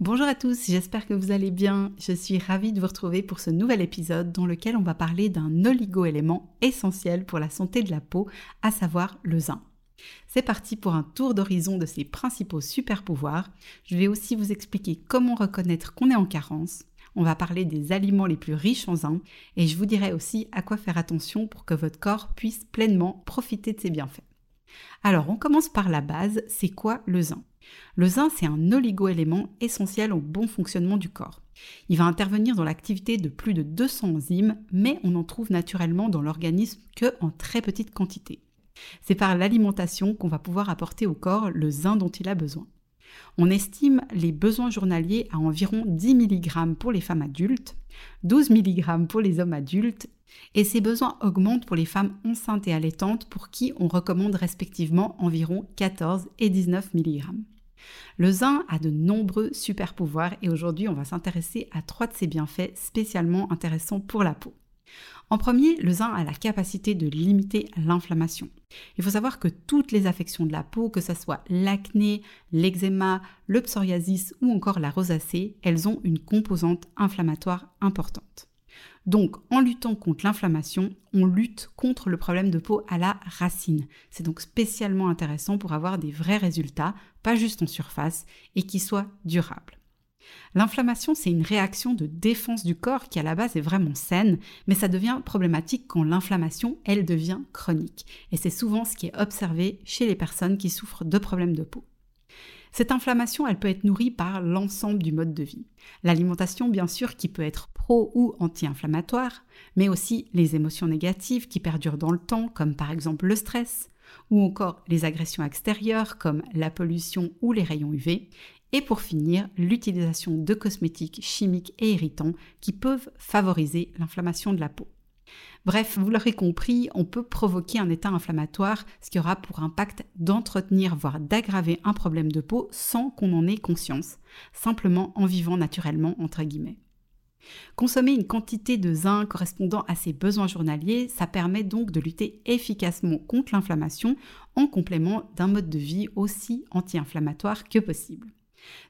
Bonjour à tous, j'espère que vous allez bien. Je suis ravie de vous retrouver pour ce nouvel épisode dans lequel on va parler d'un oligo-élément essentiel pour la santé de la peau, à savoir le zinc. C'est parti pour un tour d'horizon de ses principaux super pouvoirs. Je vais aussi vous expliquer comment reconnaître qu'on est en carence. On va parler des aliments les plus riches en zinc et je vous dirai aussi à quoi faire attention pour que votre corps puisse pleinement profiter de ses bienfaits. Alors on commence par la base, c'est quoi le zinc? Le zinc, c'est un oligoélément essentiel au bon fonctionnement du corps. Il va intervenir dans l'activité de plus de 200 enzymes, mais on en trouve naturellement dans l'organisme que en très petite quantité. C'est par l'alimentation qu'on va pouvoir apporter au corps le zinc dont il a besoin. On estime les besoins journaliers à environ 10 mg pour les femmes adultes, 12 mg pour les hommes adultes, et ces besoins augmentent pour les femmes enceintes et allaitantes pour qui on recommande respectivement environ 14 et 19 mg. Le zinc a de nombreux super pouvoirs et aujourd'hui on va s'intéresser à trois de ses bienfaits spécialement intéressants pour la peau. En premier, le zinc a la capacité de limiter l'inflammation. Il faut savoir que toutes les affections de la peau, que ce soit l'acné, l'eczéma, le psoriasis ou encore la rosacée, elles ont une composante inflammatoire importante. Donc, en luttant contre l'inflammation, on lutte contre le problème de peau à la racine. C'est donc spécialement intéressant pour avoir des vrais résultats, pas juste en surface, et qui soient durables. L'inflammation, c'est une réaction de défense du corps qui à la base est vraiment saine, mais ça devient problématique quand l'inflammation, elle, devient chronique. Et c'est souvent ce qui est observé chez les personnes qui souffrent de problèmes de peau. Cette inflammation, elle peut être nourrie par l'ensemble du mode de vie. L'alimentation, bien sûr, qui peut être pro ou anti-inflammatoire, mais aussi les émotions négatives qui perdurent dans le temps, comme par exemple le stress, ou encore les agressions extérieures, comme la pollution ou les rayons UV, et pour finir, l'utilisation de cosmétiques chimiques et irritants qui peuvent favoriser l'inflammation de la peau. Bref, vous l'aurez compris, on peut provoquer un état inflammatoire, ce qui aura pour impact d'entretenir, voire d'aggraver un problème de peau sans qu'on en ait conscience, simplement en vivant naturellement, entre guillemets. Consommer une quantité de zinc correspondant à ses besoins journaliers, ça permet donc de lutter efficacement contre l'inflammation en complément d'un mode de vie aussi anti-inflammatoire que possible.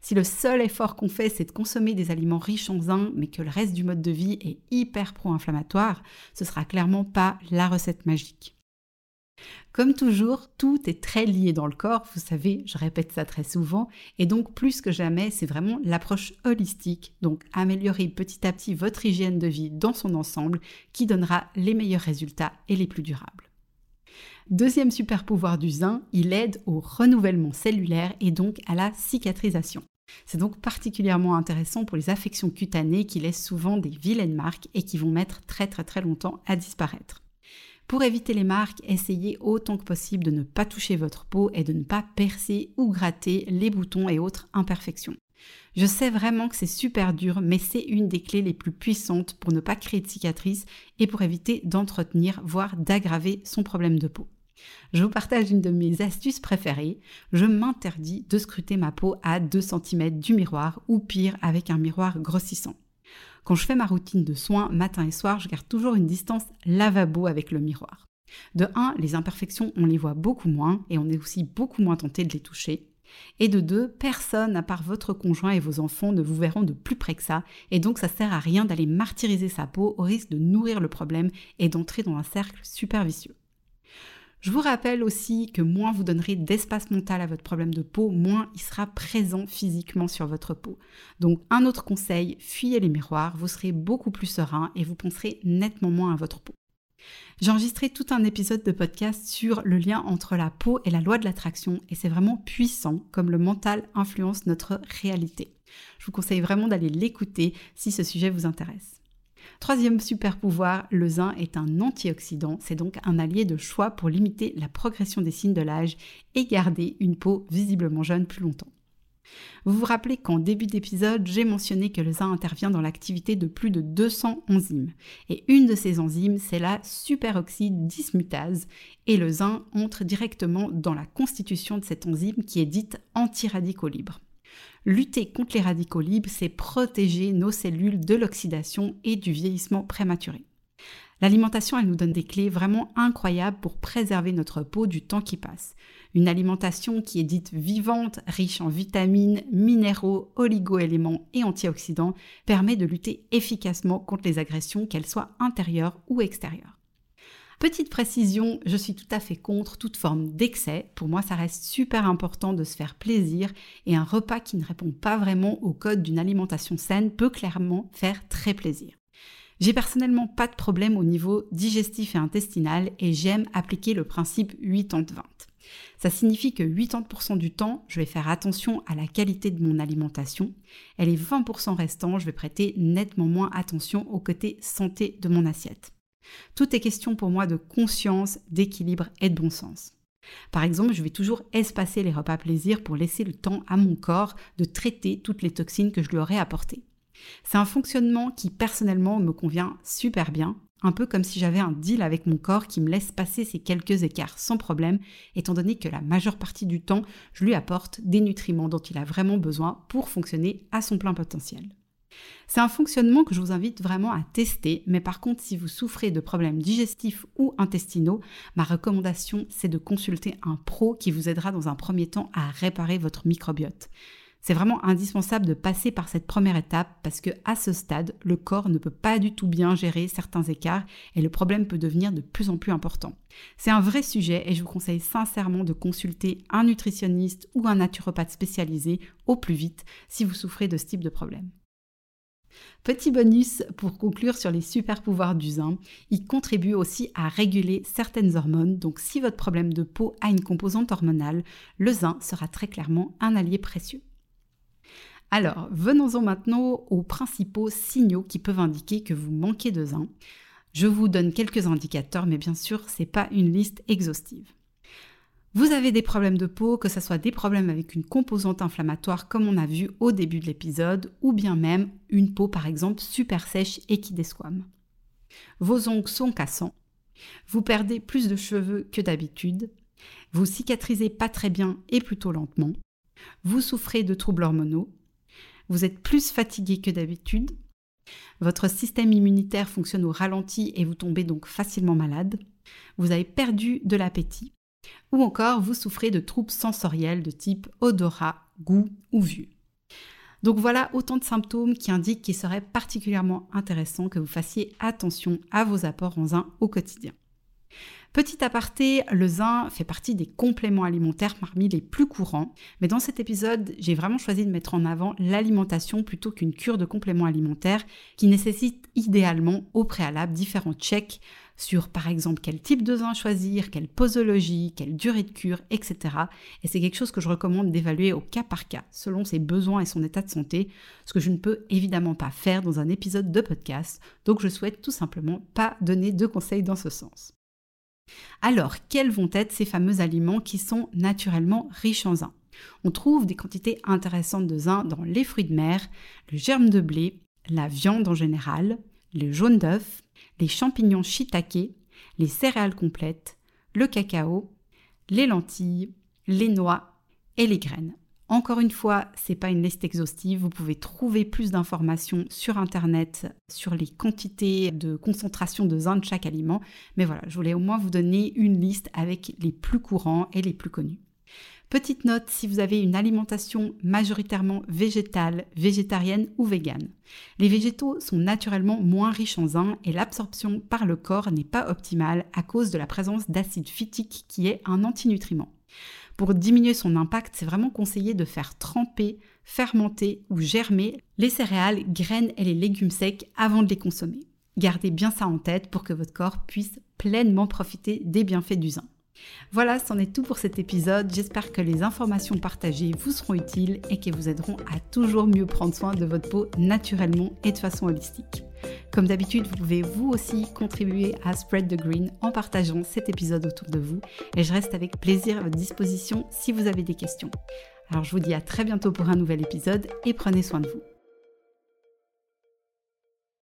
Si le seul effort qu'on fait, c'est de consommer des aliments riches en zinc, mais que le reste du mode de vie est hyper pro-inflammatoire, ce sera clairement pas la recette magique. Comme toujours, tout est très lié dans le corps, vous savez, je répète ça très souvent, et donc plus que jamais, c'est vraiment l'approche holistique, donc améliorer petit à petit votre hygiène de vie dans son ensemble, qui donnera les meilleurs résultats et les plus durables. Deuxième super pouvoir du zinc, il aide au renouvellement cellulaire et donc à la cicatrisation. C'est donc particulièrement intéressant pour les affections cutanées qui laissent souvent des vilaines marques et qui vont mettre très très très longtemps à disparaître. Pour éviter les marques, essayez autant que possible de ne pas toucher votre peau et de ne pas percer ou gratter les boutons et autres imperfections. Je sais vraiment que c'est super dur, mais c'est une des clés les plus puissantes pour ne pas créer de cicatrices et pour éviter d'entretenir, voire d'aggraver son problème de peau. Je vous partage une de mes astuces préférées. Je m'interdis de scruter ma peau à 2 cm du miroir ou pire avec un miroir grossissant. Quand je fais ma routine de soins matin et soir, je garde toujours une distance lavabo avec le miroir. De 1, les imperfections, on les voit beaucoup moins et on est aussi beaucoup moins tenté de les toucher. Et de 2, personne à part votre conjoint et vos enfants ne vous verront de plus près que ça, et donc ça sert à rien d'aller martyriser sa peau au risque de nourrir le problème et d'entrer dans un cercle super vicieux. Je vous rappelle aussi que moins vous donnerez d'espace mental à votre problème de peau, moins il sera présent physiquement sur votre peau. Donc un autre conseil, fuyez les miroirs, vous serez beaucoup plus serein et vous penserez nettement moins à votre peau. J'ai enregistré tout un épisode de podcast sur le lien entre la peau et la loi de l'attraction et c'est vraiment puissant comme le mental influence notre réalité. Je vous conseille vraiment d'aller l'écouter si ce sujet vous intéresse. Troisième super pouvoir, le zinc est un antioxydant, c'est donc un allié de choix pour limiter la progression des signes de l'âge et garder une peau visiblement jeune plus longtemps. Vous vous rappelez qu'en début d'épisode, j'ai mentionné que le zinc intervient dans l'activité de plus de 200 enzymes. Et une de ces enzymes, c'est la superoxyde dismutase. Et le zinc entre directement dans la constitution de cette enzyme qui est dite anti-radicaux libres. Lutter contre les radicaux libres, c'est protéger nos cellules de l'oxydation et du vieillissement prématuré. L'alimentation, elle nous donne des clés vraiment incroyables pour préserver notre peau du temps qui passe. Une alimentation qui est dite vivante, riche en vitamines, minéraux, oligoéléments et antioxydants permet de lutter efficacement contre les agressions, qu'elles soient intérieures ou extérieures. Petite précision, je suis tout à fait contre toute forme d'excès. Pour moi, ça reste super important de se faire plaisir et un repas qui ne répond pas vraiment au code d'une alimentation saine peut clairement faire très plaisir. J'ai personnellement pas de problème au niveau digestif et intestinal et j'aime appliquer le principe 80-20. Ça signifie que 80% du temps, je vais faire attention à la qualité de mon alimentation et les 20% restants, je vais prêter nettement moins attention au côté santé de mon assiette. Tout est question pour moi de conscience, d'équilibre et de bon sens. Par exemple, je vais toujours espacer les repas plaisir pour laisser le temps à mon corps de traiter toutes les toxines que je lui aurais apportées. C'est un fonctionnement qui personnellement me convient super bien, un peu comme si j'avais un deal avec mon corps qui me laisse passer ces quelques écarts sans problème, étant donné que la majeure partie du temps, je lui apporte des nutriments dont il a vraiment besoin pour fonctionner à son plein potentiel. C'est un fonctionnement que je vous invite vraiment à tester, mais par contre, si vous souffrez de problèmes digestifs ou intestinaux, ma recommandation, c'est de consulter un pro qui vous aidera dans un premier temps à réparer votre microbiote. C'est vraiment indispensable de passer par cette première étape parce que à ce stade, le corps ne peut pas du tout bien gérer certains écarts et le problème peut devenir de plus en plus important. C'est un vrai sujet et je vous conseille sincèrement de consulter un nutritionniste ou un naturopathe spécialisé au plus vite si vous souffrez de ce type de problème. Petit bonus pour conclure sur les super pouvoirs du zinc, il contribue aussi à réguler certaines hormones, donc si votre problème de peau a une composante hormonale, le zinc sera très clairement un allié précieux. Alors, venons-en maintenant aux principaux signaux qui peuvent indiquer que vous manquez de zinc. Je vous donne quelques indicateurs, mais bien sûr, ce n'est pas une liste exhaustive. Vous avez des problèmes de peau, que ce soit des problèmes avec une composante inflammatoire comme on a vu au début de l'épisode, ou bien même une peau par exemple super sèche et qui desquame. Vos ongles sont cassants, vous perdez plus de cheveux que d'habitude, vous cicatrisez pas très bien et plutôt lentement, vous souffrez de troubles hormonaux, vous êtes plus fatigué que d'habitude, votre système immunitaire fonctionne au ralenti et vous tombez donc facilement malade, vous avez perdu de l'appétit, ou encore vous souffrez de troubles sensoriels de type odorat, goût ou vue. Donc voilà autant de symptômes qui indiquent qu'il serait particulièrement intéressant que vous fassiez attention à vos apports en zinc au quotidien. Petit aparté, le zinc fait partie des compléments alimentaires parmi les plus courants, mais dans cet épisode, j'ai vraiment choisi de mettre en avant l'alimentation plutôt qu'une cure de compléments alimentaires qui nécessite idéalement au préalable différents checks sur par exemple quel type de zinc choisir, quelle posologie, quelle durée de cure, etc. Et c'est quelque chose que je recommande d'évaluer au cas par cas, selon ses besoins et son état de santé, ce que je ne peux évidemment pas faire dans un épisode de podcast, donc je souhaite tout simplement pas donner de conseils dans ce sens. Alors, quels vont être ces fameux aliments qui sont naturellement riches en zinc On trouve des quantités intéressantes de zinc dans les fruits de mer, le germe de blé, la viande en général, le jaune d'œuf, les champignons shiitake, les céréales complètes, le cacao, les lentilles, les noix et les graines. Encore une fois, c'est pas une liste exhaustive. Vous pouvez trouver plus d'informations sur internet sur les quantités de concentration de zinc de chaque aliment. Mais voilà, je voulais au moins vous donner une liste avec les plus courants et les plus connus. Petite note si vous avez une alimentation majoritairement végétale, végétarienne ou végane. Les végétaux sont naturellement moins riches en zinc et l'absorption par le corps n'est pas optimale à cause de la présence d'acide phytique qui est un antinutriment. Pour diminuer son impact, c'est vraiment conseillé de faire tremper, fermenter ou germer les céréales, graines et les légumes secs avant de les consommer. Gardez bien ça en tête pour que votre corps puisse pleinement profiter des bienfaits du zinc. Voilà, c'en est tout pour cet épisode. J'espère que les informations partagées vous seront utiles et qu'elles vous aideront à toujours mieux prendre soin de votre peau naturellement et de façon holistique. Comme d'habitude, vous pouvez vous aussi contribuer à Spread the Green en partageant cet épisode autour de vous et je reste avec plaisir à votre disposition si vous avez des questions. Alors je vous dis à très bientôt pour un nouvel épisode et prenez soin de vous.